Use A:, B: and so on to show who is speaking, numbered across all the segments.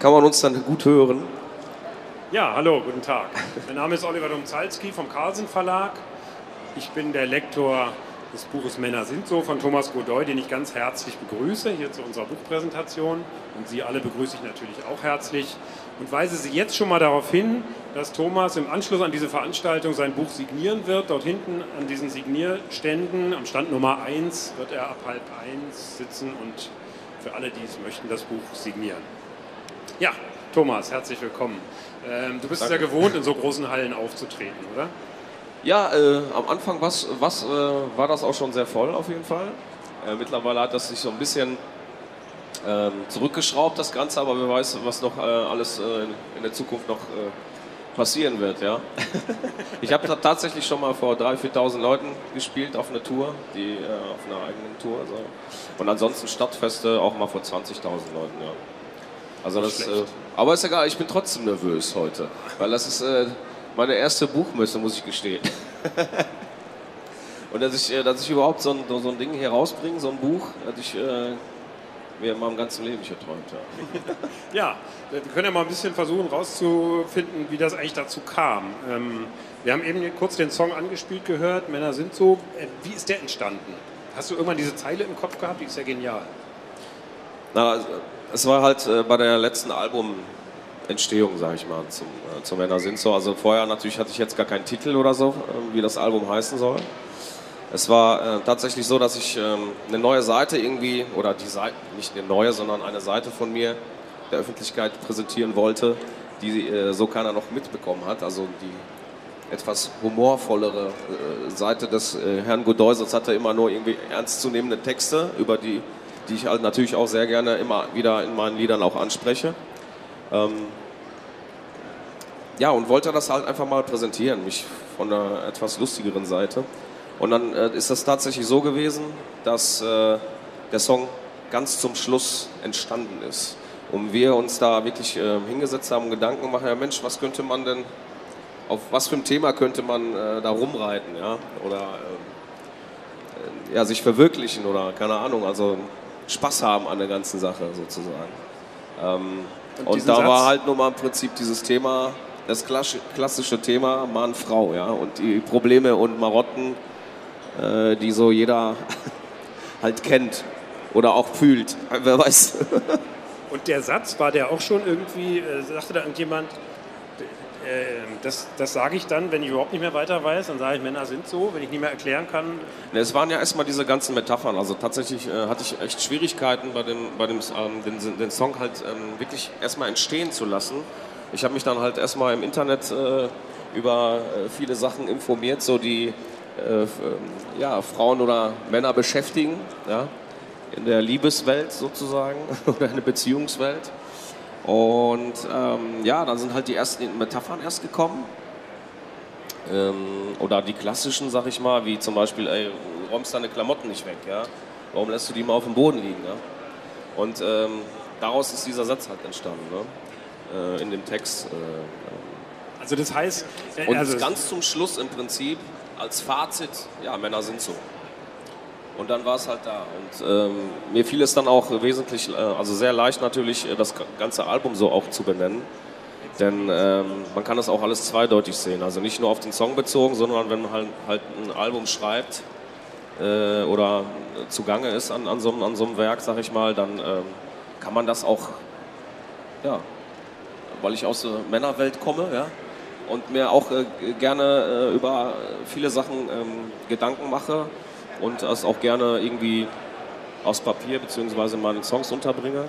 A: Kann man uns dann gut hören?
B: Ja, hallo, guten Tag. Mein Name ist Oliver Domzalski vom Carlsen Verlag. Ich bin der Lektor des Buches Männer sind so von Thomas Godoy, den ich ganz herzlich begrüße hier zu unserer Buchpräsentation. Und Sie alle begrüße ich natürlich auch herzlich und weise Sie jetzt schon mal darauf hin, dass Thomas im Anschluss an diese Veranstaltung sein Buch signieren wird. Dort hinten an diesen Signierständen, am Stand Nummer 1, wird er ab halb eins sitzen und für alle, die es möchten, das Buch signieren. Ja, Thomas, herzlich willkommen. Ähm, du bist es ja gewohnt, in so großen Hallen aufzutreten, oder?
A: Ja, äh, am Anfang was, was, äh, war das auch schon sehr voll auf jeden Fall. Äh, mittlerweile hat das sich so ein bisschen ähm, zurückgeschraubt, das Ganze, aber wer weiß, was noch äh, alles äh, in der Zukunft noch äh, passieren wird. Ja? ich habe tatsächlich schon mal vor 3.000, 4.000 Leuten gespielt auf einer Tour, die, auf einer eigenen Tour. So. Und ansonsten Stadtfeste auch mal vor 20.000 Leuten. Ja. Also das, aber ist egal, ich bin trotzdem nervös heute, weil das ist meine erste Buchmesse, muss ich gestehen. Und dass ich, äh, dass ich überhaupt so ein, so ein Ding hier rausbringe, so ein Buch, hatte ich äh, mir in meinem ganzen Leben nicht geträumt.
B: Ja. ja, wir können ja mal ein bisschen versuchen rauszufinden, wie das eigentlich dazu kam. Ähm, wir haben eben kurz den Song angespielt gehört, Männer sind so. Äh, wie ist der entstanden? Hast du irgendwann diese Zeile im Kopf gehabt? Die ist ja genial.
A: Na, es war halt äh, bei der letzten Album Entstehung, sage ich mal, zum, äh, zum Männer sind so. Also vorher natürlich hatte ich jetzt gar keinen Titel oder so, äh, wie das Album heißen soll. Es war äh, tatsächlich so, dass ich ähm, eine neue Seite irgendwie, oder die Seite, nicht eine neue, sondern eine Seite von mir der Öffentlichkeit präsentieren wollte, die äh, so keiner noch mitbekommen hat. Also die etwas humorvollere äh, Seite des Herrn Godoy, sonst hat er immer nur irgendwie ernstzunehmende Texte, über die, die ich halt natürlich auch sehr gerne immer wieder in meinen Liedern auch anspreche. Ähm, ja, und wollte das halt einfach mal präsentieren, mich von einer etwas lustigeren Seite. Und dann äh, ist das tatsächlich so gewesen, dass äh, der Song ganz zum Schluss entstanden ist. Und wir uns da wirklich äh, hingesetzt haben, Gedanken gemacht, ja Mensch, was könnte man denn, auf was für ein Thema könnte man äh, da rumreiten, ja? Oder äh, ja, sich verwirklichen oder keine Ahnung, also Spaß haben an der ganzen Sache sozusagen. Ähm, und, und da Satz? war halt nur mal im Prinzip dieses Thema, das klassische Thema Mann-Frau, ja, und die Probleme und Marotten, äh, die so jeder halt kennt oder auch fühlt, wer weiß.
B: und der Satz, war der auch schon irgendwie, äh, sagte da irgendjemand, das, das sage ich dann, wenn ich überhaupt nicht mehr weiter weiß, dann sage ich, Männer sind so, wenn ich nicht mehr erklären kann.
A: Es waren ja erstmal diese ganzen Metaphern. Also tatsächlich äh, hatte ich echt Schwierigkeiten, bei dem, bei dem ähm, den, den, Song halt ähm, wirklich erstmal entstehen zu lassen. Ich habe mich dann halt erstmal im Internet äh, über äh, viele Sachen informiert, so die äh, ja, Frauen oder Männer beschäftigen, ja, in der Liebeswelt sozusagen oder in der Beziehungswelt. Und ähm, ja, dann sind halt die ersten Metaphern erst gekommen. Ähm, oder die klassischen, sag ich mal, wie zum Beispiel, ey, räumst deine Klamotten nicht weg, ja? Warum lässt du die mal auf dem Boden liegen, ja? Und ähm, daraus ist dieser Satz halt entstanden, ne? Äh, in dem Text. Äh,
B: äh. also das heißt...
A: Äh, Und also ganz zum Schluss im Prinzip als Fazit, ja, Männer sind so. Und dann war es halt da. Und ähm, mir fiel es dann auch wesentlich, äh, also sehr leicht natürlich, äh, das ganze Album so auch zu benennen. Denn ähm, man kann das auch alles zweideutig sehen. Also nicht nur auf den Song bezogen, sondern wenn man halt, halt ein Album schreibt äh, oder zugange ist an, an, so, an so einem Werk, sag ich mal, dann ähm, kann man das auch, ja, weil ich aus der Männerwelt komme, ja, und mir auch äh, gerne äh, über viele Sachen ähm, Gedanken mache und das auch gerne irgendwie aus Papier bzw. in meinen Songs unterbringe.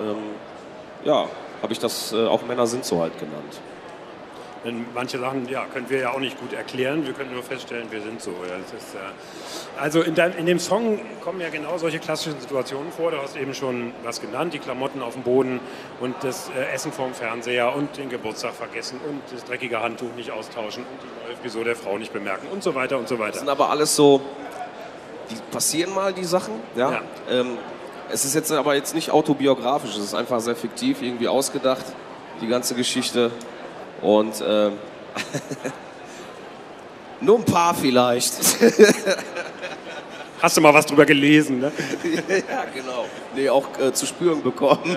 A: Ähm, ja, habe ich das äh, auch Männer sind so halt genannt.
B: Denn manche Sachen ja, können wir ja auch nicht gut erklären, wir können nur feststellen, wir sind so. Ist, äh, also in, dein, in, dem Song kommen ja genau solche klassischen Situationen vor. Du hast eben schon was genannt, die Klamotten auf dem Boden und das äh, Essen vorm Fernseher und den Geburtstag vergessen und das dreckige Handtuch nicht austauschen und die neue Episode der Frau nicht bemerken und so weiter und so weiter. Das
A: sind aber alles so die passieren mal, die Sachen. Ja? ja. Ähm, es ist jetzt aber jetzt nicht autobiografisch, es ist einfach sehr fiktiv, irgendwie ausgedacht, die ganze Geschichte. Und ähm, nur ein paar vielleicht.
B: Hast du mal was drüber gelesen, ne?
A: ja, genau. Nee, auch äh, zu spüren bekommen.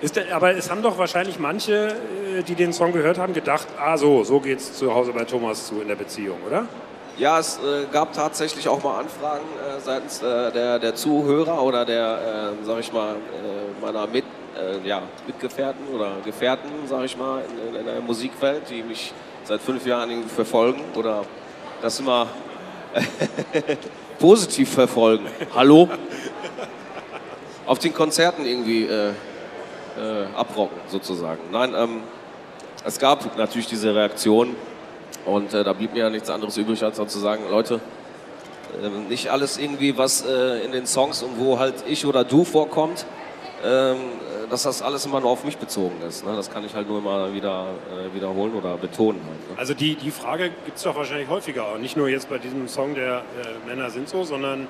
B: Ist der, aber es haben doch wahrscheinlich manche, äh, die den Song gehört haben, gedacht, ah so, so geht's zu Hause bei Thomas zu in der Beziehung, oder?
A: Ja, es äh, gab tatsächlich auch mal Anfragen äh, seitens äh, der, der Zuhörer oder der, äh, sag ich mal, äh, meiner Mit, äh, ja, Mitgefährten oder Gefährten, sag ich mal, in, in, der Musikwelt, die mich seit fünf Jahren irgendwie verfolgen oder das immer positiv verfolgen. Hallo? Auf den Konzerten irgendwie äh, abrocken, sozusagen. Nein, ähm, es gab natürlich diese Reaktion und äh, da blieb mir ja nichts anderes übrig, als zu sagen, Leute, äh, nicht alles irgendwie, was äh, in den Songs und wo halt ich oder du vorkommt, ähm, dass das alles immer nur auf mich bezogen ist. Ne? Das kann ich halt nur immer wieder äh, wiederholen oder betonen. Halt,
B: ne? Also die, die Frage gibt es doch wahrscheinlich häufiger auch. Nicht nur jetzt bei diesem Song der äh, Männer sind so, sondern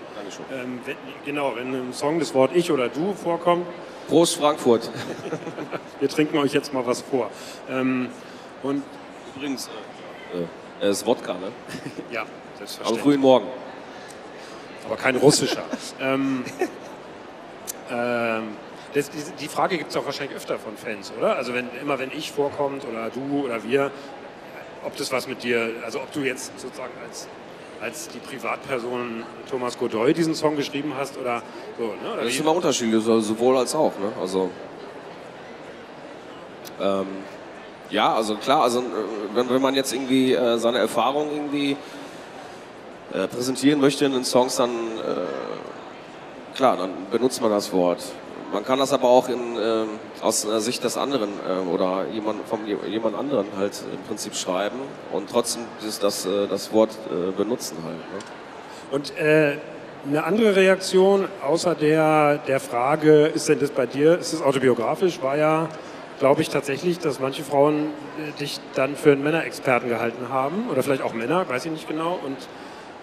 B: ähm, wenn, genau, wenn im Song das Wort ich oder du vorkommt.
A: Prost Frankfurt.
B: Wir trinken euch jetzt mal was vor. Ähm, und
A: übrigens, äh, äh, ist Wodka, ne?
B: ja,
A: selbstverständlich. Am frühen Morgen.
B: Aber kein russischer. ähm, ähm, das, die, die, Frage gibt es auch wahrscheinlich öfter von Fans, oder? Also wenn, immer wenn ich vorkommt oder du oder wir, ob das was mit dir, also ob du jetzt sozusagen als, als die Privatperson Thomas Godoy diesen Song geschrieben hast oder so, ne? Oder
A: das ist immer unterschiedlich, sowohl als auch, ne? Also ähm, ja, also klar, also äh, wenn, wenn man jetzt irgendwie äh, seine Erfahrung irgendwie äh, präsentieren möchte in den Songs, dann äh, klar, dann benutzt man das Wort. Man kann das aber auch in, äh, aus der Sicht des anderen äh, oder jemand, von jemand anderen halt im Prinzip schreiben und trotzdem das, das, das Wort benutzen halt. Ne?
B: Und eine andere Reaktion außer der, der Frage, ist denn das bei dir, ist das autobiografisch, war ja glaube ich tatsächlich, dass manche Frauen äh, dich dann für einen Männerexperten gehalten haben oder vielleicht auch Männer, weiß ich nicht genau, und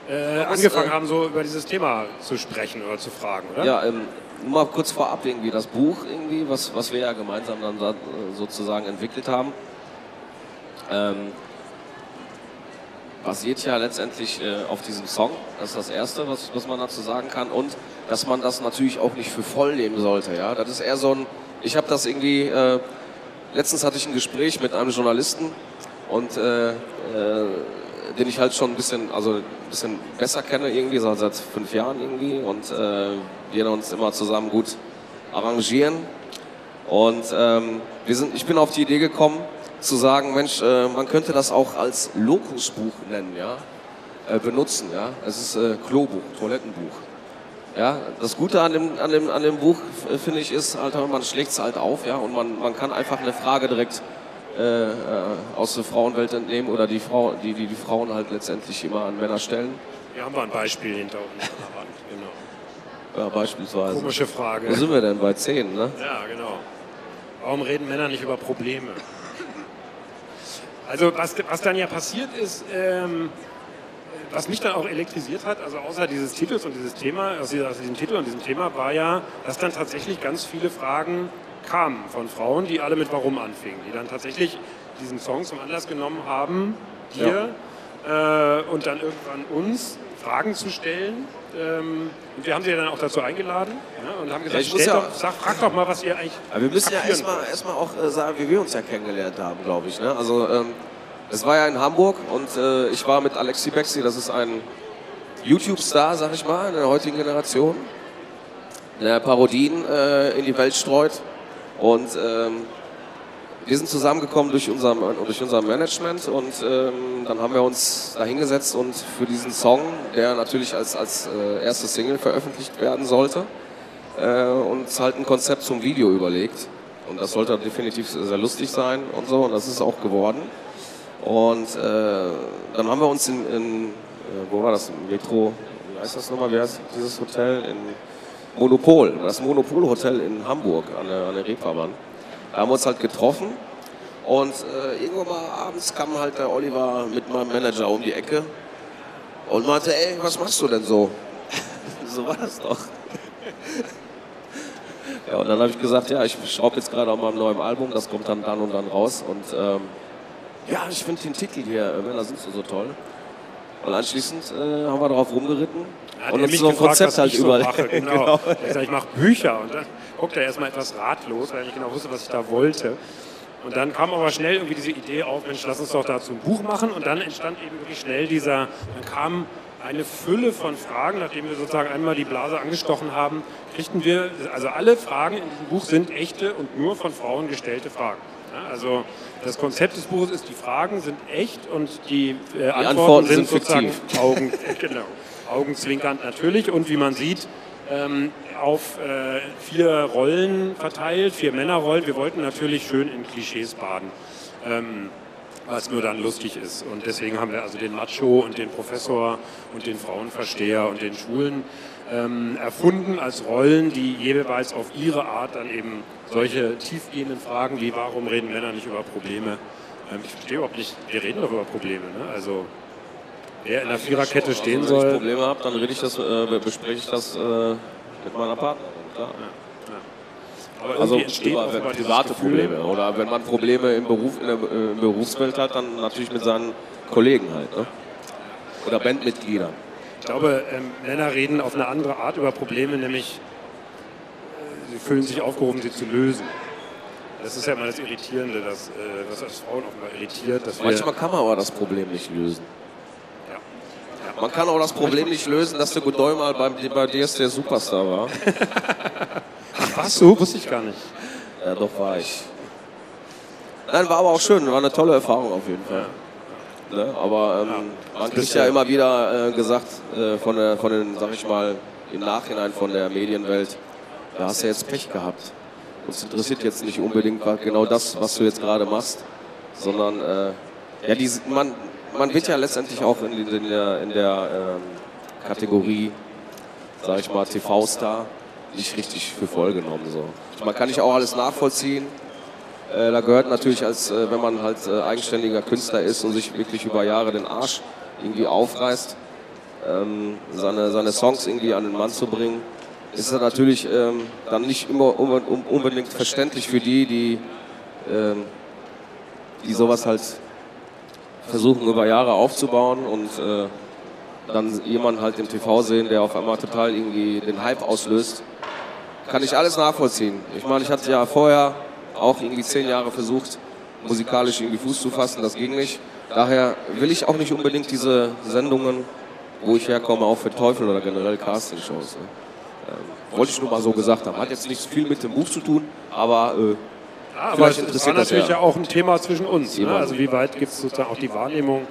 B: äh, angefangen äh, haben, so über dieses Thema zu sprechen oder zu fragen, oder?
A: Ja, ähm, nur mal kurz vorab irgendwie das Buch irgendwie, was, was wir ja gemeinsam dann da, sozusagen entwickelt haben. Ähm, basiert ja letztendlich äh, auf diesem Song. Das ist das Erste, was, was man dazu sagen kann. Und dass man das natürlich auch nicht für voll nehmen sollte. Ja? Das ist eher so ein, ich habe das irgendwie äh, letztens hatte ich ein Gespräch mit einem Journalisten und äh, äh, den ich halt schon ein bisschen, also ein bisschen besser kenne irgendwie, seit, seit fünf Jahren irgendwie und äh, wir uns immer zusammen gut arrangieren. Und ähm, wir sind, ich bin auf die Idee gekommen, zu sagen, Mensch, äh, man könnte das auch als Lokusbuch nennen, ja, äh, benutzen, ja. Es ist äh, Klobuch, Toilettenbuch. Ja, das Gute an dem, an dem, an dem Buch, äh, finde ich, ist, halt, man schlägt es halt auf, ja, und man, man kann einfach eine Frage direkt äh, äh, aus der Frauenwelt entnehmen oder die, Frau, die, die die Frauen halt letztendlich immer an Männer stellen.
B: Hier haben wir ein Beispiel hinter uns an der Wand, genau.
A: Ja, beispielsweise.
B: Komische Frage.
A: Wo sind wir denn? Bei 10, ne?
B: Ja, genau. Warum reden Männer nicht über Probleme? Also was, was dann ja passiert ist, ähm, was mich dann auch elektrisiert hat, also außer dieses Titels und dieses Thema, aus diesem Titel und diesem Thema, war ja, dass dann tatsächlich ganz viele Fragen kamen von Frauen, die alle mit Warum anfingen, die dann tatsächlich diesen Song zum Anlass genommen haben, dir ja. äh, und dann irgendwann uns Fragen zu stellen. Ähm, und wir haben sie ja dann auch dazu eingeladen ja, und haben gesagt, ja, doch, sag, frag doch mal, was ihr eigentlich.
A: Aber wir müssen ja erstmal erst auch äh, sagen, wie wir uns ja kennengelernt haben, glaube ich. Ne? Also ähm, es war ja in Hamburg und äh, ich war mit Alexi Bexi, das ist ein YouTube-Star, sag ich mal, in der heutigen Generation, der Parodien äh, in die Welt streut. Und ähm, wir sind zusammengekommen durch unser, durch unser Management und ähm, dann haben wir uns da hingesetzt und für diesen Song, der natürlich als, als äh, erste Single veröffentlicht werden sollte, äh, uns halt ein Konzept zum Video überlegt. Und das sollte definitiv sehr lustig sein und so und das ist auch geworden. Und äh, dann haben wir uns in, in äh, wo war das, Metro, wie heißt das nochmal, wie heißt dieses Hotel? In Monopol, das Monopol-Hotel in Hamburg an der, an der Reeperbahn. Da haben wir uns halt getroffen und äh, irgendwann mal abends kam halt der Oliver mit meinem Manager um die Ecke und meinte, ey, was machst du denn so? so war das doch. ja, und dann habe ich gesagt, ja, ich schraube jetzt gerade an meinem neuen Album, das kommt dann dann und dann raus und ähm, ja, ich finde den Titel hier, äh, Männer sind so, toll. Und anschließend äh, haben wir darauf rumgeritten
B: Hat
A: und uns
B: mich
A: so ein Konzept halt
B: ich so mache. Genau. Ich sage, ich mache Bücher und dann guckte er erstmal etwas ratlos, weil er nicht genau wusste, was ich da wollte. Und dann kam aber schnell irgendwie diese Idee auf, Mensch, lass uns doch dazu ein Buch machen. Und dann entstand eben wirklich schnell dieser, dann kam eine Fülle von Fragen, nachdem wir sozusagen einmal die Blase angestochen haben, kriegten wir, also alle Fragen in diesem Buch sind echte und nur von Frauen gestellte Fragen. Ja, also das Konzept des Buches ist, die Fragen sind echt und die, äh, Antworten,
A: Antworten
B: sind,
A: sind
B: sozusagen. Augen, genau, augenzwinkernd natürlich und wie man sieht, ähm, auf äh, vier Rollen verteilt, vier Männerrollen. Wir wollten natürlich schön in Klischees baden, ähm, was nur dann lustig ist. Und deswegen haben wir also den Macho und den Professor und den Frauenversteher und den Schwulen ähm, erfunden als Rollen, die jeweils auf ihre Art dann eben solche tiefgehenden Fragen wie warum reden Männer nicht über Probleme. Ähm, ich verstehe überhaupt nicht, wir reden doch über Probleme. Ne? Also wer in der Viererkette stehen
A: Also, wenn ich
B: soll.
A: Probleme habe, dann rede ich das, äh, bespreche ich das äh, mit meiner Partnerin. Klar.
B: Aber
A: Also
B: irgendwie entsteht
A: über
B: dieses
A: private Probleme. Oder wenn man Probleme im Beruf, in der äh, Berufswelt hat, dann natürlich mit seinen Kollegen halt. Ne? Oder Bandmitgliedern.
B: Ich glaube, ähm, Männer reden auf eine andere Art über Probleme, nämlich äh, sie fühlen sich aufgehoben, sie zu lösen. Das ist ja immer das Irritierende, das, äh, was als Frauen offenbar irritiert. Dass
A: Manchmal kann man aber das Problem nicht lösen. Man kann auch das Problem nicht lösen, dass der Godoy mal beim, bei DSD der Superstar war.
B: was so? Wusste ich gar nicht.
A: Ja, doch war ich. Nein, war aber auch schön, war eine tolle Erfahrung auf jeden Fall. Ne? Aber ähm, man kriegt ja immer wieder äh, gesagt äh, von, der, von den, sag ich mal, im Nachhinein von der Medienwelt, da hast du jetzt Pech gehabt. Uns interessiert jetzt nicht unbedingt genau das, was du jetzt gerade machst, sondern äh, ja, die, man, man wird ja letztendlich auch in, in der, in der ähm, Kategorie, sag ich mal, TV-Star nicht richtig für voll genommen. So. Man kann nicht auch alles nachvollziehen. Äh, da gehört natürlich, als äh, wenn man halt äh, eigenständiger Künstler ist und sich wirklich über Jahre den Arsch irgendwie aufreißt, ähm, seine, seine Songs irgendwie an den Mann zu bringen, ist das natürlich ähm, dann nicht immer unbe- unbedingt verständlich für die, die, ähm, die sowas halt versuchen über Jahre aufzubauen und äh, dann jemanden halt im TV sehen, der auf einmal total irgendwie den Hype auslöst. Kann ich alles nachvollziehen. Ich meine, ich hatte ja vorher auch irgendwie zehn Jahre versucht, musikalisch irgendwie Fuß zu fassen, das ging nicht. Daher will ich auch nicht unbedingt diese Sendungen, wo ich herkomme, auch für Teufel oder generell Castingshows. Ne? Ähm, wollte ich nur mal so gesagt haben. Hat jetzt nicht viel mit dem Buch zu tun, aber äh,
B: Ja, aber
A: Vielleicht
B: es war
A: das
B: natürlich
A: ja.
B: ja auch ein Thema zwischen uns. Ne? Also wie weit gibt es sozusagen auch die Wahrnehmung,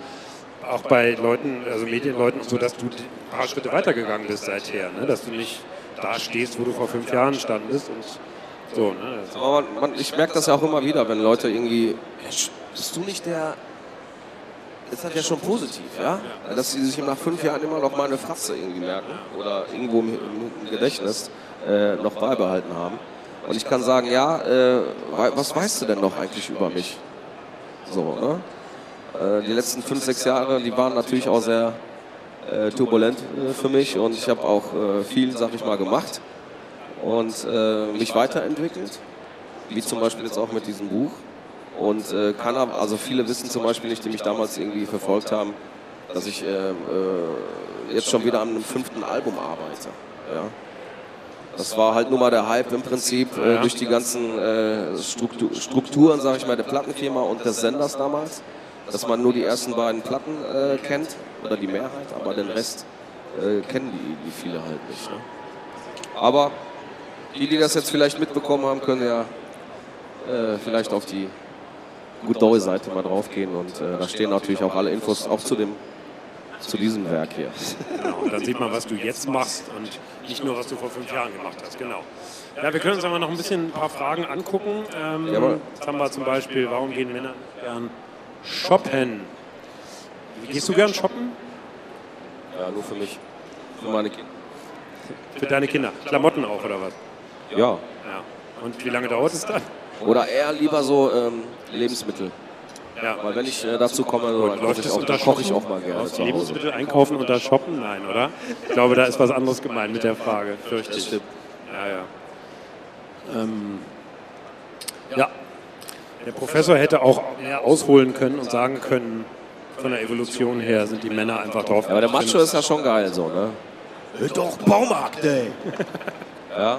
B: auch bei Leuten, also Medienleuten so, dass du ein paar Schritte weitergegangen bist seither. Ne? Dass du nicht da stehst, wo du vor fünf Jahren standest und so. Ne? Also,
A: Aber man, man, ich merke das ja auch immer wieder, wenn Leute irgendwie, "Mensch, bist du nicht der, ist das ja schon positiv, ja? Dass sie sich nach fünf Jahren immer noch mal eine Fratze irgendwie merken oder irgendwo im, im Gedächtnis äh, noch beibehalten haben. Und ich kann sagen, ja, äh, was weißt du denn noch eigentlich über mich? So, ne? Äh, die letzten fünf, sechs Jahre, die waren natürlich auch sehr äh, turbulent äh, für mich und ich habe auch äh, viel, sag ich mal, gemacht und äh, mich weiterentwickelt, wie zum Beispiel jetzt auch mit diesem Buch. Und äh, kann aber, also viele wissen zum Beispiel nicht, die mich damals irgendwie verfolgt haben, dass ich äh, äh, jetzt schon wieder an einem fünften Album arbeite. Ja. Das war halt nur mal der Hype im Prinzip äh, durch die ganzen äh, Struktu Strukturen, sage ich mal, der Plattenfirma und des Senders damals, dass man nur die ersten beiden Platten äh, kennt oder die Mehrheit, aber den Rest äh, kennen die, die viele halt nicht. Ne? Aber die, die das jetzt vielleicht mitbekommen haben, können ja äh, vielleicht auf die Gooddoy-Seite mal draufgehen und äh, da stehen natürlich auch alle Infos auch zu dem zu diesem Werk hier.
B: genau. Und dann sieht man, was du jetzt machst und nicht nur, was du vor fünf Jahren gemacht hast. Genau. Ja, wir können uns aber noch ein bisschen ein paar Fragen angucken. Ähm,
A: Jawohl.
B: jetzt haben wir zum Beispiel, warum gehen Männer gern shoppen? Gehst du gern shoppen?
A: Ja, nur für mich. Für meine Kinder.
B: Für deine Kinder? Klamotten auch oder was?
A: Ja.
B: Ja. Und wie lange dauert es dann?
A: Oder eher lieber so ähm, Lebensmittel.
B: Ja.
A: Weil wenn ich äh, dazu komme, so, dann koche ich, auch,
B: unter
A: dann koche ich auch mal gerne Hause.
B: Lebensmittel einkaufen unter Shoppen? Nein, oder? Ich glaube, da ist was anderes gemeint mit der Frage, fürchte ich.
A: stimmt.
B: Ja, ja. Ähm, ja. Der Professor hätte auch mehr ausholen können und sagen können, von der Evolution her sind die Männer einfach drauf.
A: Ja, aber der Macho ist ja schon geil so, ne?
C: Doch, Baumarkt, ey.
A: Ja.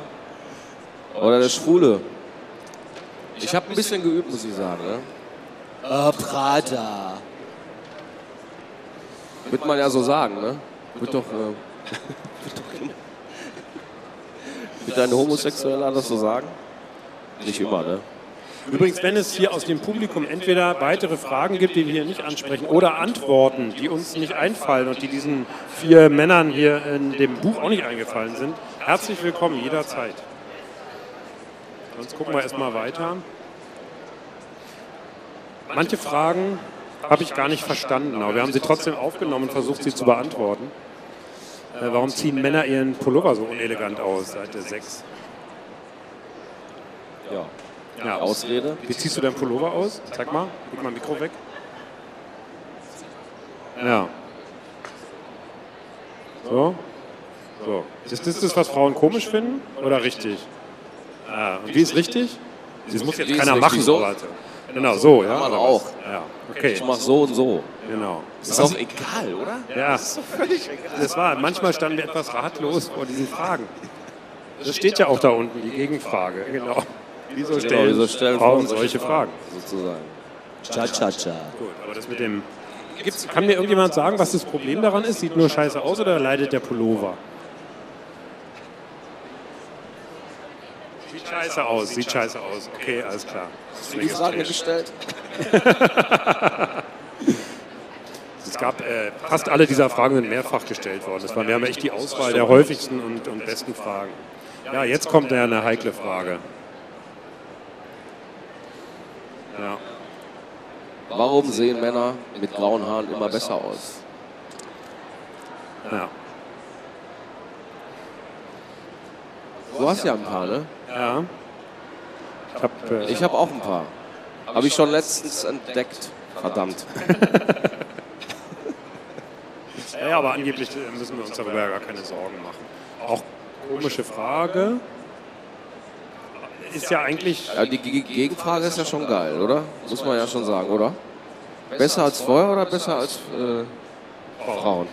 A: Oder der Schwule. Ich habe ein bisschen geübt, muss ich sagen. Ne?
C: Äh, Prada.
A: Wird man ja so sagen, ne? Wird doch. Äh, wird doch wird ein Homosexueller das so sagen? Nicht immer, ne?
B: Übrigens, wenn es hier aus dem Publikum entweder weitere Fragen gibt, die wir hier nicht ansprechen, oder Antworten, die uns nicht einfallen und die diesen vier Männern hier in dem Buch auch nicht eingefallen sind, herzlich willkommen jederzeit. Sonst gucken wir erstmal weiter. Manche Fragen habe ich gar nicht verstanden, aber wir haben sie trotzdem aufgenommen und versucht, sie zu beantworten. Äh, warum ziehen Männer ihren Pullover so unelegant aus? Seite 6.
A: Ja.
B: Ja,
A: Ausrede.
B: Wie ziehst du deinen Pullover aus? Zeig mal, leg mal Mikro weg. Ja. So. So. Ist das das, was Frauen komisch finden oder richtig? Ah, und wie ist richtig? Das muss jetzt
A: ist
B: keiner machen.
A: So?
B: aber- Genau, so, ja.
A: Kann man auch.
B: Ja, okay,
A: Ich mach so und so.
B: genau.
A: Ist auch egal, oder?
B: Ja, das war, manchmal standen wir etwas ratlos vor diesen Fragen. Das steht ja auch da unten, die Gegenfrage, genau. Wieso stellen,
A: wieso stellen
B: Frauen
A: Frauen
B: solche Fragen?
A: Sozusagen.
C: Cha-cha-cha.
B: Gut, aber das mit dem. Gibt's, kann mir irgendjemand sagen, was das Problem daran ist? Sieht nur scheiße aus oder leidet der Pullover? Sieht scheiße aus, sieht scheiße aus. Okay, alles klar.
A: Die Frage gestellt.
B: Es gab äh, fast alle dieser Fragen sind mehrfach gestellt worden. Das waren, wir haben echt die Auswahl der häufigsten und, und besten Fragen. Ja, jetzt kommt ja eine heikle Frage. Ja.
A: Warum sehen Männer mit grauen Haaren immer besser aus?
B: Ja.
A: Du hast ja ein paar, ne?
B: ja. Ich habe äh,
A: Ich habe auch ein paar. Habe ich schon letztens entdeckt. Verdammt.
B: Ja, aber angeblich äh, müssen wir uns darüber ja gar keine Sorgen machen. Auch komische Frage. Ist ja eigentlich.
A: Ja, die Ge- Gegenfrage ist ja schon geil, oder? Muss man ja schon sagen, oder? Besser als vorher oder besser als äh, Frauen?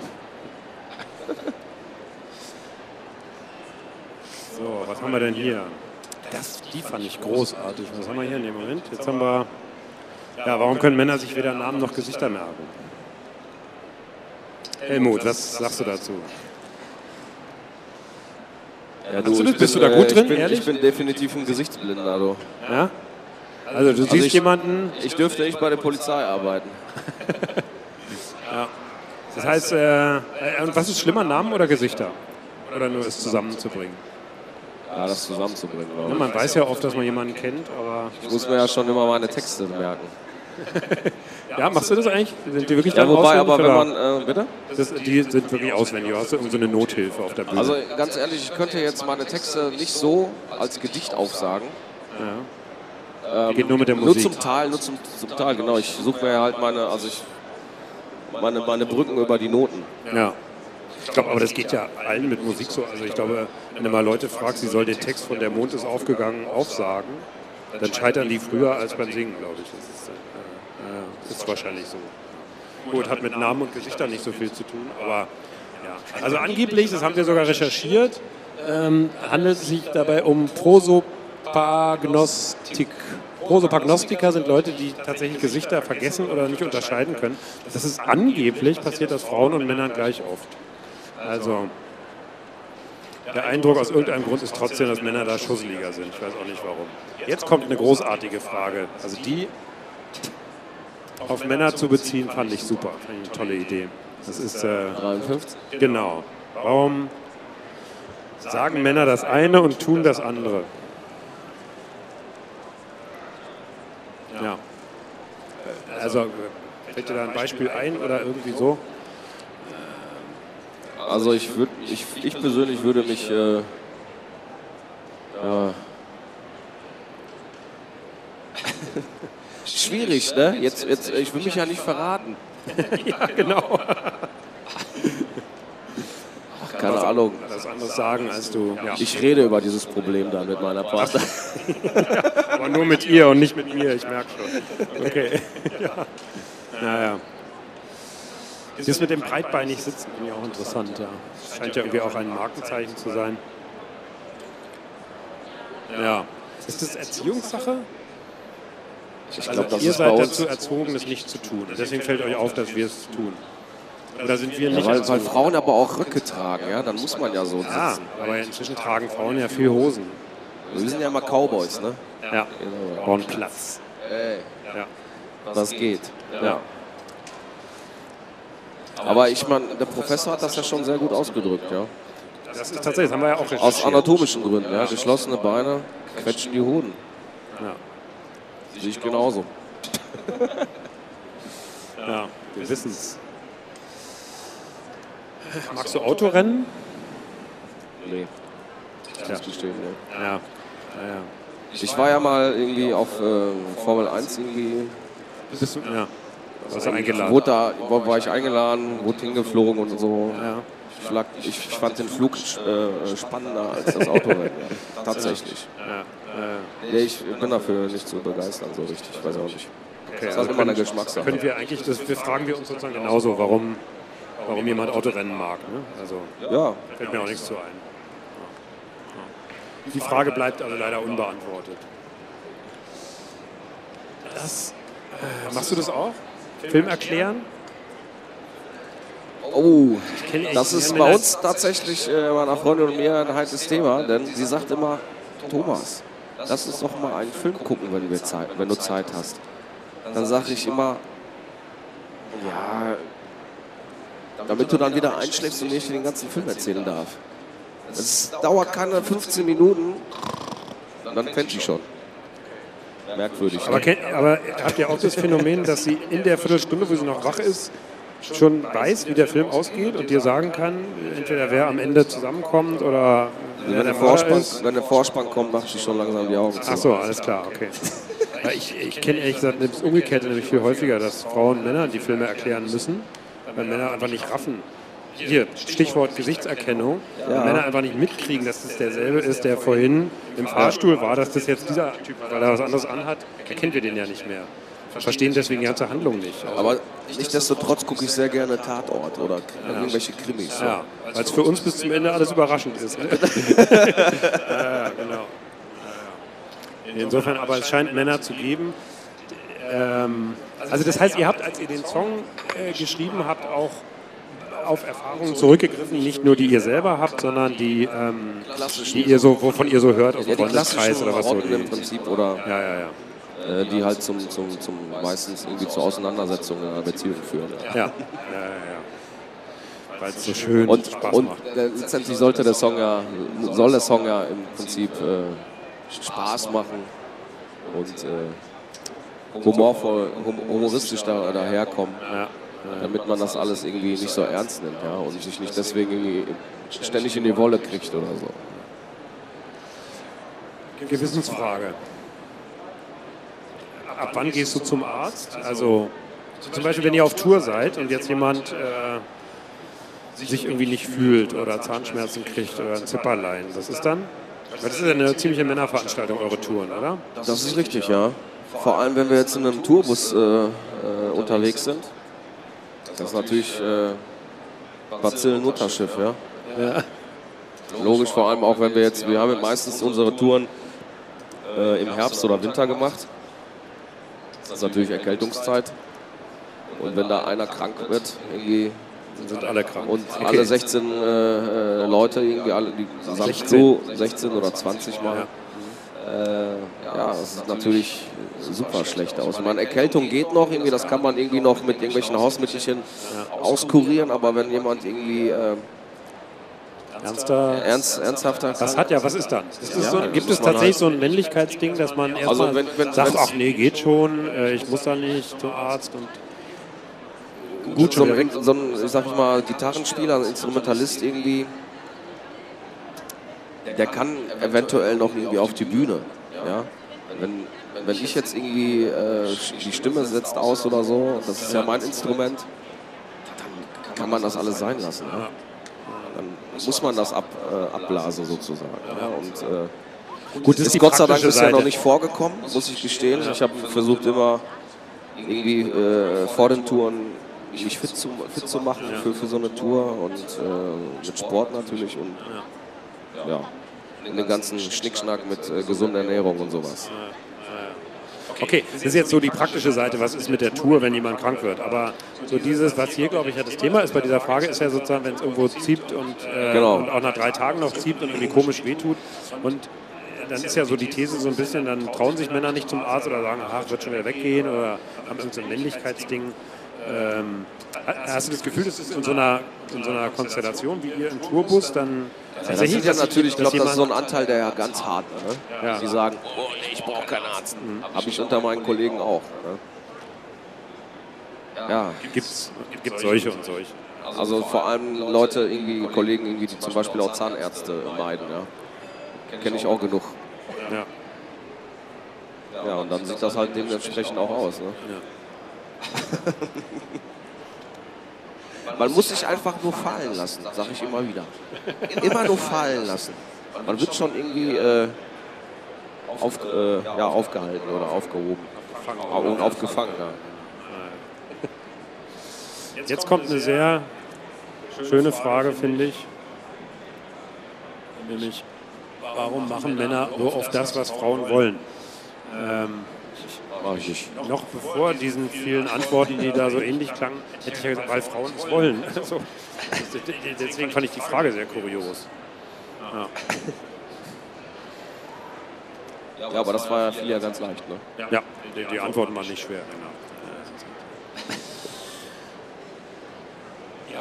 B: So, was haben wir denn hier? Das, die fand ich großartig. Was haben wir hier in dem Moment? Jetzt haben wir. Ja, warum können Männer sich weder Namen noch Gesichter merken? Helmut, was sagst du dazu?
A: Ja,
B: du-
A: ich
B: bist du
A: bin,
B: da gut
A: äh,
B: drin,
A: Ich bin,
B: ehrlich?
A: ich bin definitiv ein Gesichtsblinder, du.
B: Ja? Also, du siehst
A: ich-
B: jemanden.
A: Ich dürfte nicht bei der Polizei arbeiten.
B: Das heißt, äh, äh, was ist schlimmer, Namen oder Gesichter? Oder nur es zusammenzubringen?
A: Ja, das zusammenzubringen,
B: Ja, man weiß ja oft, dass man jemanden kennt, aber.
A: ich. Muss mir ja schon immer meine Texte merken.
B: Ja, machst du das eigentlich? Sind die wirklich
A: Ja, wobei, aber wenn man, äh, bitte?
B: Das, die sind wirklich auswendig. Hast du irgendeine Nothilfe auf der Bühne?
A: Also ganz ehrlich, ich könnte jetzt meine Texte nicht so als Gedicht aufsagen.
B: Geht nur mit der
A: Nur
B: Musik.
A: zum Teil, nur zum, zum Teil, genau. Ich suche mir halt meine, also ich, meine, meine Brücken über die Noten.
B: Ja. Ich glaube, aber das geht ja allen mit Musik so. Also ich glaube, wenn du mal Leute fragst, sie soll den Text von Der Mond ist aufgegangen aufsagen, dann scheitern die früher als beim Singen, glaube ich. Das ist, äh, äh, ist wahrscheinlich so. Gut, hat mit Namen und Gesichtern nicht so viel zu tun, aber ja. Also angeblich, das haben wir sogar recherchiert, ähm, handelt es sich dabei um Prosopagnostik. Prosopagnostiker sind Leute, die tatsächlich Gesichter vergessen oder nicht unterscheiden können. Das ist angeblich, passiert das Frauen und Männern gleich oft. Also der Eindruck aus irgendeinem Grund ist trotzdem, dass Männer da schusseliger sind. Ich weiß auch nicht warum. Jetzt kommt eine großartige Frage. Also die auf Männer zu beziehen, fand ich super. Fand ich eine tolle Idee. Das ist äh,
A: 53?
B: genau. Warum sagen Männer das eine und tun das andere? Ja. Also äh, fällt dir da ein Beispiel ein oder irgendwie so?
A: Also ich würde, ich, ich persönlich würde mich, äh, ja. Schwierig, ne? Jetzt, jetzt, ich will mich ja nicht verraten.
B: Ja, genau.
A: Keine Ahnung.
B: Das anderes sagen, als du. Ja.
A: Ich rede über dieses Problem dann mit meiner Partnerin.
B: Aber nur mit ihr und nicht mit mir, ich merke schon. Okay. Ja. Naja. Das mit dem breitbeinig sitzen finde ich auch interessant, ja. Scheint ja irgendwie auch ein Markenzeichen zu sein. Ja. Ist das Erziehungssache?
A: Ich
B: Also
A: glaube, das
B: ihr seid dazu erzogen, das nicht zu tun. Deswegen fällt euch auf, dass wir es tun. Oder sind wir
A: ja,
B: nicht
A: weil, weil
B: erzogen?
A: Frauen aber auch Röcke tragen, ja, dann muss man ja so
B: Ja,
A: sitzen.
B: aber inzwischen tragen Frauen ja viel Hosen.
A: Wir sind ja immer Cowboys, ne?
B: Ja, brauchen Platz.
A: Ey,
B: Ja.
A: das geht. Ja. Aber ich meine, der Professor hat das ja schon sehr gut ausgedrückt, ja.
B: Das ist tatsächlich, das haben wir ja auch recherchiert.
A: Aus anatomischen Gründen, ja. Geschlossene Beine quetschen die Hoden.
B: Ja.
A: Sehe ich genauso.
B: Ja, wir wissen es. Magst du Autorennen?
A: Nee. Ich muss gestehen, ne.
B: Ja. ja, ja.
A: Ich war ja mal irgendwie auf äh, Formel 1 irgendwie.
B: Bist du, ja. Du eingeladen?
A: Wurde da, war ich eingeladen, wurde hingeflogen und so.
B: Ja.
A: Ich, ich, fand den Flug äh, spannender als das Autorennen. Tatsächlich.
B: Ja. Äh,
A: ich bin dafür nicht zu begeistern, so richtig. Ich weiß auch nicht.
B: okay,
A: Das
B: also
A: ist immer eine Geschmackssache.
B: können wir eigentlich, das wir fragen wir uns sozusagen genauso, warum, warum jemand Autorennen mag. Ne? Also
A: Ja,
B: fällt mir auch nichts zu ein. Die Frage bleibt also leider unbeantwortet. Das, äh, machst du das auch? Film erklären?
A: Oh, das ist bei uns tatsächlich äh, meiner Freundin und mir ein heißes Thema, denn sie sagt immer, Thomas, lass uns doch mal einen Film gucken, wenn, wir Zeit, wenn du Zeit hast. Dann sage ich immer, ja, damit du dann wieder einschläfst und mir nicht den ganzen Film erzählen darf. Es dauert keine 15 Minuten, dann fände ich schon. Merkwürdig.
B: Aber, kennt, aber habt ihr auch das Phänomen, dass sie in der Viertelstunde, wo sie noch wach ist, schon weiß, wie der Film ausgeht und dir sagen kann, entweder wer am Ende zusammenkommt oder wer
A: Wenn
B: der
A: Vorspann, wenn der Vorspann kommt, mache ich schon langsam die Augen zu.
B: Ach so, alles klar, okay. Ich ich kenne ehrlich gesagt das Umgekehrte nämlich viel häufiger, dass Frauen Männern die Filme erklären müssen, weil Männer einfach nicht raffen. Hier, Stichwort Gesichtserkennung. Weil Männer einfach nicht mitkriegen, dass das derselbe ist, der vorhin im Fahrstuhl war, dass das jetzt dieser Typ, weil er was anderes anhat, erkennen wir den ja nicht mehr. Verstehen deswegen die ganze Handlung nicht. Also,
A: Aber nichtsdestotrotz gucke ich sehr gerne Tatort oder irgendwelche Krimis. so.
B: ja, weil es für uns bis zum Ende alles überraschend ist. Ne? ja, ja, genau. Ja, ja. Insofern, aber es scheint Männer zu geben. Ähm, also das heißt, ihr habt, als ihr den Song äh, geschrieben habt, auch auf Erfahrungen zurückgegriffen, nicht nur die ihr selber habt, sondern die, ähm, die ihr so, wovon ihr so hört aus
A: Ja,
B: dem
A: die
B: Freundeskreis oder was so.
A: Marotten im
B: Die,
A: Prinzip oder
B: ja, ja, ja.
A: äh, die halt zum, zum, zum meistens irgendwie zur Auseinandersetzung in einer Beziehung führen.
B: Ja, ja, ja, ja. Weil es so schön
A: Und,
B: Spaß
A: und
B: macht.
A: letztendlich sollte der Song ja, soll der Song ja im Prinzip äh, Spaß machen und äh, humorvoll, hum, humoristisch da, daherkommen,
B: Ja.
A: Damit man das alles irgendwie nicht so ernst nimmt ja, und sich nicht deswegen irgendwie ständig in die Wolle kriegt oder so.
B: Gewissensfrage. Ab wann gehst du zum Arzt? Also zum Beispiel, wenn ihr auf Tour seid und jetzt jemand äh, sich irgendwie nicht fühlt oder Zahnschmerzen kriegt oder ein Zipperlein, was ist dann? Das ist ja eine ziemliche Männerveranstaltung, eure Touren, oder?
A: Das ist richtig, ja. Vor allem, wenn wir jetzt in einem Tourbus äh, äh, unterwegs sind. Das ist natürlich äh, Bazillen-Mutterschiff, ja. Logisch, vor allem auch, wenn wir jetzt, wir haben meistens unsere Touren äh, im Herbst oder Winter gemacht. Das ist natürlich Erkältungszeit. Und wenn da einer krank wird, irgendwie
B: sind alle krank.
A: und
B: Okay.
A: alle 16 äh, äh, Leute, irgendwie alle, die zusammen
B: 16.
A: so 16 oder 20 machen, äh, ja, das sieht natürlich super schlecht aus. Ich meine, Erkältung geht noch, irgendwie, das kann man irgendwie noch mit irgendwelchen Hausmittelchen auskurieren, aber wenn jemand irgendwie äh,
B: Ernster.
A: ernst, ernsthafter
B: Was hat ja, was ist dann? Ist das
A: Ja,
B: so,
A: das
B: gibt es
A: man
B: tatsächlich
A: halt-
B: so ein Männlichkeitsding, dass man erstmal
A: Also wenn- wenn-
B: sagt, ach nee, geht schon, äh, ich muss da nicht zum Arzt und
A: gut, so
B: schon
A: ein, so ein, ich sag mal, Gitarrenspieler, ein Instrumentalist irgendwie, der kann eventuell noch irgendwie auf die Bühne. Ja? Wenn, wenn ich jetzt irgendwie, äh, die Stimme setzt aus oder so, das ist ja mein Instrument, dann kann man das alles sein lassen. Ja? Dann muss man das ab, äh, abblasen sozusagen. Ja? Und, äh,
B: Gut, das
A: ist
B: die
A: Gott sei Dank bisher noch
B: Seite.
A: nicht vorgekommen, muss ich gestehen. Ich habe versucht immer irgendwie äh, vor den Touren mich fit zu, fit zu machen für, für so eine Tour und äh, mit Sport natürlich und ja, den ganzen Schnickschnack mit äh, gesunder Ernährung und sowas.
B: Okay, das ist jetzt so die praktische Seite, was ist mit der Tour, wenn jemand krank wird. Aber so dieses, was hier, glaube ich, ja das Thema ist bei dieser Frage, ist ja sozusagen, wenn es irgendwo zieht und, äh,
A: Genau.
B: und auch nach drei Tagen noch zieht und irgendwie komisch wehtut. Und dann ist ja so die These so ein bisschen, dann trauen sich Männer nicht zum Arzt oder sagen, ach, wird schon wieder weggehen oder haben irgendein so ein Männlichkeitsding. Ähm, hast du das Gefühl, das ist in so einer, in so einer Konstellation wie ihr im Tourbus dann
A: Ja, das sind ja natürlich, ich glaube, das ist so ein Anteil, der ja ganz hart, ne?
B: Ja.
A: Die sagen, oh nee, ich brauche keinen Arzt. Habe ich unter meinen Kollegen auch. Ne? Ja,
B: gibt's, gibt solche und solche.
A: also vor allem Leute, irgendwie, Kollegen, irgendwie, die zum Beispiel auch Zahnärzte meiden, ja. Kenne ich auch genug.
B: Ja.
A: Ja, und dann sieht das halt dementsprechend auch aus. Ne? Man muss sich einfach nur fallen lassen, sage ich immer wieder. Immer nur fallen lassen. Man wird schon irgendwie äh, auf, äh, ja, aufgehalten oder aufgehoben. Und aufgefangen. Ja.
B: Jetzt kommt eine sehr schöne Frage, finde ich. Nämlich, warum machen Männer so oft das, was Frauen wollen? Ähm,
A: Ich nicht.
B: noch bevor diesen vielen Antworten, die da so ähnlich klangen, hätte ich ja gesagt, weil Frauen es wollen. Also, deswegen fand ich die Frage sehr kurios.
A: Ja, aber das war ja viel ja ganz leicht. Ne?
B: Ja, die, die Antworten waren nicht schwer. Genau.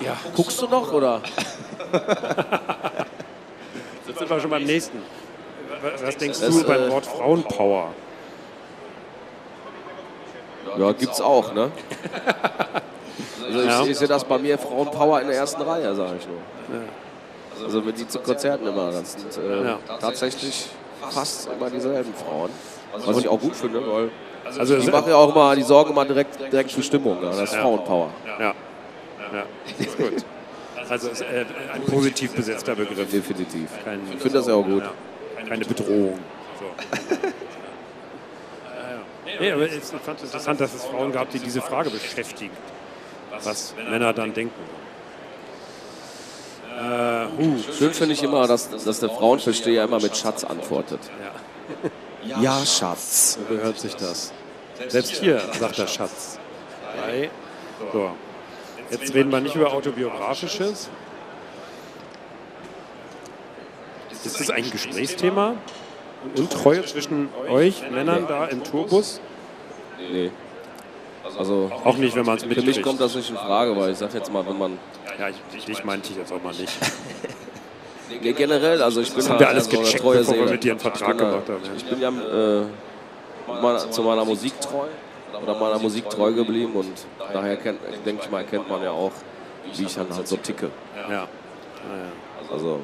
B: Ja,
A: Guckst du noch oder?
B: jetzt sind wir schon beim nächsten. Was denkst
A: Das,
B: du beim
A: äh,
B: Wort Frauenpower?
A: Ja, gibt's auch, ne? Also ich,
B: Ja.
A: ich sehe das bei mir Frauenpower in der ersten Reihe, sage ich nur. Also wenn die zu Konzerten immer, das sind äh,
B: Ja.
A: tatsächlich fast immer dieselben Frauen. Was ich auch gut finde, weil
B: Also,
A: die
B: es-
A: machen ja auch immer, die sorgen immer direkt, direkt für Stimmung. Ja? Das ist Frauenpower.
B: Ja, ja, ist gut. Also es ist äh, ein positiv besetzter Begriff.
A: Definitiv.
B: Kein,
A: Ich finde das ja auch gut.
B: Ja, keine Bedrohung. So. Nee, aber ich fand es interessant, dass es Frauen gab, die diese Frage beschäftigen, was Männer dann denken. Äh, huh,
A: Schön finde ich immer, dass, dass der Frauenversteher immer mit Schatz antwortet. Ja, Schatz.
B: so gehört sich das. Selbst hier sagt der Schatz. So. Jetzt reden wir nicht über Autobiografisches. Ist das ein Gesprächsthema? Untreue zwischen euch Männern da im Tourbus?
A: Nee. Also
B: Auch nicht, wenn man es
A: für mich
B: mitkriegt.
A: kommt das nicht in Frage, weil ich sage jetzt mal, wenn man
B: Ja, ich, dich meinte ich jetzt auch mal nicht.
A: Nee, generell, also ich bin
B: Das haben wir alles
A: also eine
B: gecheckt,
A: treue
B: bevor wir mit dir einen Vertrag
A: Ich bin,
B: gemacht haben, ja.
A: Ich bin ja äh, meiner, zu meiner Musik treu oder meiner Musik treu geblieben und daher kennt, denke ich mal, erkennt man ja auch, wie ich dann halt so ticke.
B: Ja.
A: Also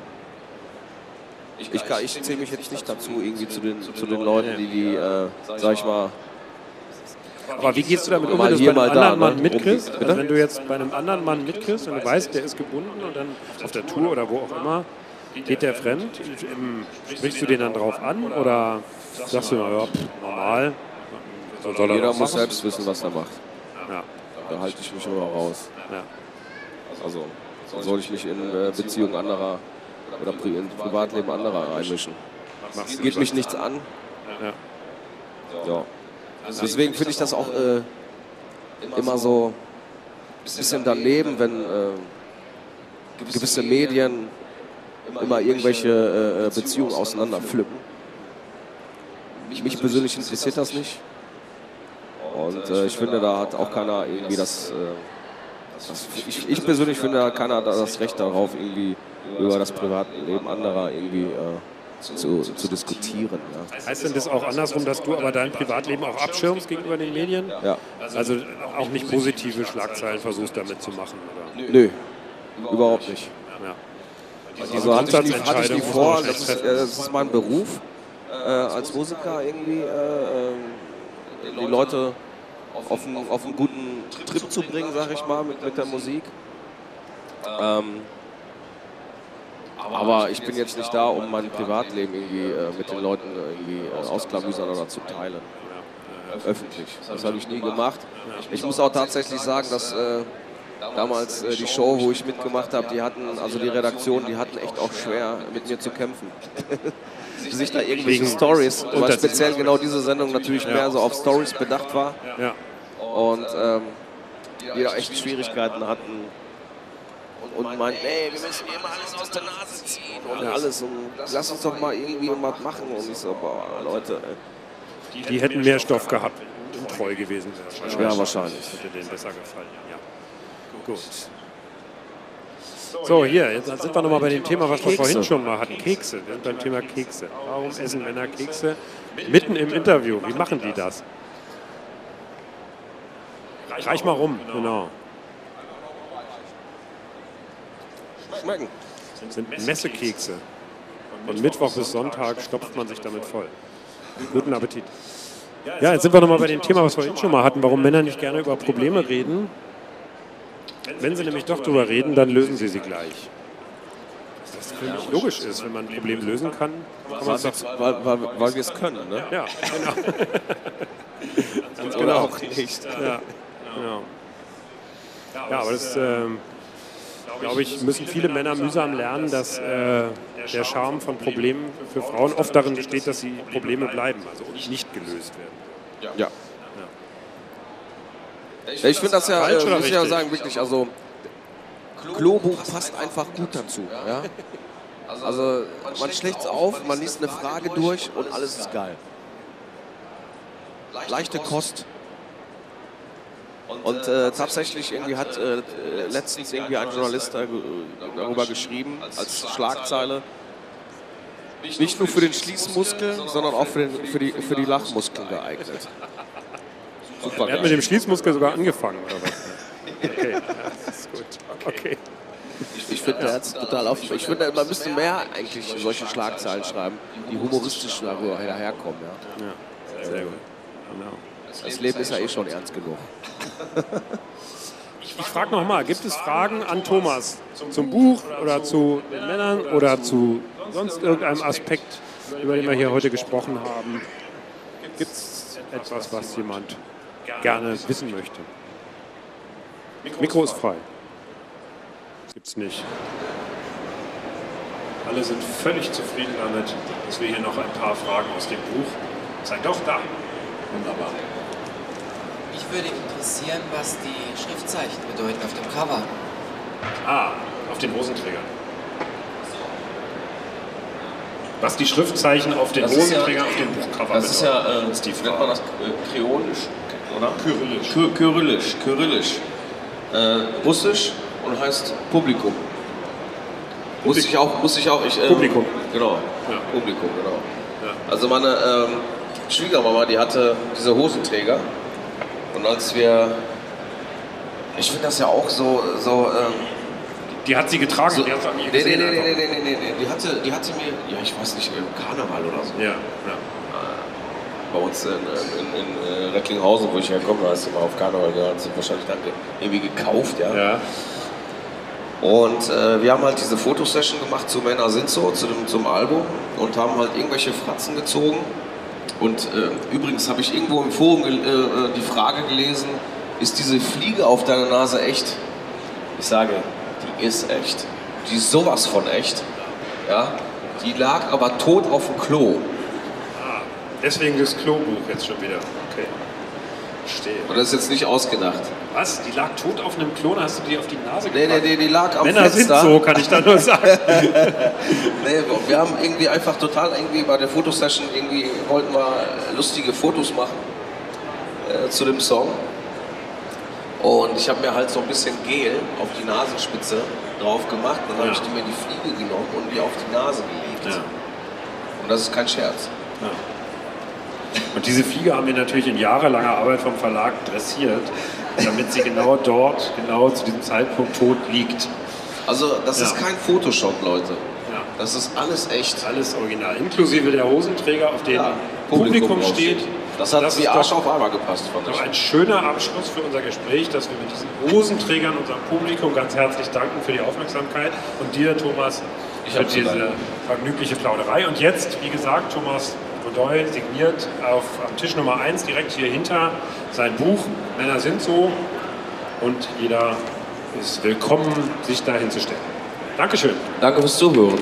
A: ich, kann- ich zähle mich jetzt nicht dazu irgendwie zu den, zu den Leuten, die die, äh, sag ich mal,
B: Aber wie gehst du damit um, wenn du bei einem
A: mal da,
B: anderen Mann
A: ne?
B: mitkriegst? Also wenn du jetzt bei einem anderen Mann mitkriegst und du weißt, der ist gebunden und dann auf der Tour oder wo auch immer, geht der fremd? Sprichst du den dann drauf an oder sagst du, na ja, pff, normal? So soll er
A: jeder muss selbst wissen, was er macht.
B: Ja,
A: Da halte ich mich immer raus.
B: ja.
A: Also soll ich mich in äh, Beziehungen anderer oder Pri in Privatleben anderer einmischen. Geht mich nichts an.
B: Ja.
A: Ja. Deswegen finde ich das auch äh, immer so ein bisschen daneben, wenn äh, gewisse Medien immer irgendwelche äh, Beziehungen auseinanderpflücken. Mich persönlich interessiert das nicht. Und äh, ich finde, da hat auch keiner irgendwie das. Äh, das ich, ich persönlich finde, da hat keiner das Recht darauf, irgendwie über das Privatleben anderer irgendwie äh, zu, zu diskutieren. Ja.
B: Heißt denn das auch andersrum, dass du aber dein Privatleben auch abschirmst gegenüber den Medien?
A: Ja.
B: Also auch nicht positive Schlagzeilen versuchst damit zu machen, oder?
A: Nö, überhaupt nicht.
B: Ja.
A: Also hatte ich, nie, hatte ich nie vor, das ist, äh, das ist mein Beruf, äh, als Musiker irgendwie äh, ähm, die Leute auf einen, auf einen guten Trip zu bringen, sag ich mal, mit, mit der Musik. Ähm, aber ich bin jetzt nicht da, um mein Privatleben irgendwie äh, mit den Leuten irgendwie äh, ausklamüsern oder zu teilen. Öffentlich. Das habe ich nie gemacht. Ich muss auch tatsächlich sagen, dass äh,
D: damals äh, die Show, wo ich mitgemacht habe, die hatten, also die Redaktion, die hatten echt auch schwer mit mir zu kämpfen. sich da irgendwelche
B: Wegen
D: Stories, weil speziell genau diese Sendung natürlich mehr so auf Stories bedacht war
B: Ja.
D: und ähm, die da echt Schwierigkeiten hatten und, und meinten, ey, wir müssen hier mal alles aus der Nase ziehen und alles und lass uns doch mal irgendwie was machen und ich so, boah, Leute, ey.
B: Die hätten mehr Stoff gehabt, wenn treu gewesen wäre.
D: Ja, wahrscheinlich.
B: Hätte denen besser gefallen, ja. Gut. So, hier, jetzt sind wir nochmal bei dem Thema, was wir
D: Kekse.
B: vorhin schon mal hatten. Kekse. Wir sind beim Thema Kekse. Warum essen Männer Kekse? Mitten im Interview. Wie machen die das? Reich mal rum, genau.
D: Schmecken.
B: Das sind Messekekse. Von Mittwoch bis Sonntag stopft man sich damit voll. Guten Appetit. Ja, jetzt sind wir nochmal bei dem Thema, was wir vorhin schon mal hatten, warum Männer nicht gerne über Probleme reden. Wenn sie nämlich doch drüber reden, dann lösen sie sie gleich. Das völlig logisch ist, wenn man ein Problem lösen kann, kann man es.
D: Weil, weil, weil wir es können, ne?
B: Ja, genau. Ganz
D: Oder
B: genau.
D: auch nicht.
B: Ja, genau. Ja, aber das, ähm, glaube ich, müssen viele Männer mühsam lernen, dass äh, der Charme von Problemen für Frauen oft darin besteht, dass sie Probleme bleiben, also nicht gelöst werden.
D: Ja. Ich finde das ja, äh, muss ich ja sagen, wirklich, also Klobuch passt einfach gut dazu. Ja? Also man schlägt es auf, man liest eine Frage durch und alles ist geil. Leichte Kost. Und äh, tatsächlich irgendwie hat äh, letztens irgendwie ein Journalist darüber geschrieben, als Schlagzeile, nicht nur für den Schließmuskel, sondern auch für, den, für, die, für die Lachmuskeln geeignet. Super
B: Er hat mit dem Schließmuskel sogar angefangen, oder was? Okay, das ist gut. Okay.
D: Ich finde total auf. Ich finde, man müsste mehr eigentlich solche Schlagzeilen schreiben, die humoristisch darüber daherkommen. Ja.
B: Ja, sehr gut. Genau.
D: Das Leben ist ja eh schon ernst genug.
B: Ich frage nochmal, gibt es Fragen an Thomas zum Buch oder zu den Männern oder zu sonst irgendeinem Aspekt, über den wir hier heute gesprochen haben? Gibt es etwas, was jemand gerne wissen möchte? Mikro ist frei. Gibt's nicht. Alle sind völlig zufrieden damit, dass wir hier noch ein paar Fragen aus dem Buch. Seid doch da. Wunderbar.
E: Mich würde interessieren, was die Schriftzeichen bedeuten auf dem Cover.
B: Ah, auf den Hosenträgern. Was die Schriftzeichen auf den
A: ist ja-
B: Hosenträgern auf dem Buchcover
A: Das ist ja, äh,
B: ist die
A: nennt man das äh, Kreolisch, oder?
B: Kyrillisch.
A: Ky Kyrillisch, Kyrillisch. Äh, Russisch und heißt Publikum. Muss ich auch, muss ich auch, ich, ähm,
B: Publikum.
A: Genau,
B: Ja.
A: Publikum, genau.
B: Ja.
A: Also meine ähm, Schwiegermama, die hatte diese Hosenträger und als wir, ich finde das ja auch so, so, ähm,
B: Die hat sie getragen.
A: so
B: die hat sie an ihr
A: nee, nee,
B: gesehen
A: nee, nee, nee, nee, nee, nee, die hatte, die hatte mir, ja ich weiß nicht, im Karneval oder so.
B: Ja, ja.
A: bei uns in, in, in, äh, Recklinghausen, wo ich herkomme, da hast du mal auf Karneval gehört, sind wahrscheinlich dann ge- irgendwie gekauft, ja.
B: ja.
A: Und äh, wir haben halt diese Fotosession gemacht zu Männer sind so, zu dem, zum Album und haben halt irgendwelche Fratzen gezogen. Und äh, übrigens habe ich irgendwo im Forum äh, äh, die Frage gelesen, ist diese Fliege auf deiner Nase echt? Ich sage, die ist echt. Die ist sowas von echt. Ja? Die lag aber tot auf dem Klo.
B: Deswegen das Klobuch jetzt schon wieder. Okay. Verstehe.
A: Und das ist jetzt nicht ausgedacht.
B: Was? Die lag tot auf einem Klon? Hast du die auf die Nase
A: Nee, nee,
B: gepackt?
A: nee, die lag am
B: Männer sind so, kann ich da nur sagen.
A: Nee, wir haben irgendwie einfach total irgendwie bei der Fotosession irgendwie wollten wir lustige Fotos machen äh, zu dem Song. Und ich habe mir halt so ein bisschen Gel auf die Nasenspitze drauf gemacht. Dann habe
B: Ja.
A: ich die mir die Fliege genommen und die auf die Nase gelegt.
B: Ja.
A: Und das ist kein Scherz.
B: Und diese Fliege haben wir natürlich in jahrelanger Arbeit vom Verlag dressiert, damit sie genau dort, genau zu diesem Zeitpunkt tot liegt.
A: Also das
B: Ja.
A: ist kein Photoshop, Leute.
B: Ja.
A: Das ist alles echt.
B: Alles original, inklusive der Hosenträger, auf denen
A: Ja,
B: Publikum,
A: drauf
B: steht.
A: Das hat
B: Das
A: wie Arsch auf einmal gepasst, fand ich.
B: ein schöner Abschluss für unser Gespräch, dass wir mit diesen Hosenträgern unserem Publikum ganz herzlich danken für die Aufmerksamkeit und dir, Thomas,
A: Ich
B: für diese vergnügliche Plauderei. Und jetzt, wie gesagt, Thomas Godoy signiert auf am Tisch Nummer 1 direkt hier hinter sein Buch Männer sind so und jeder ist willkommen, sich dahin zu stellen. Dankeschön.
A: Danke fürs Zuhören.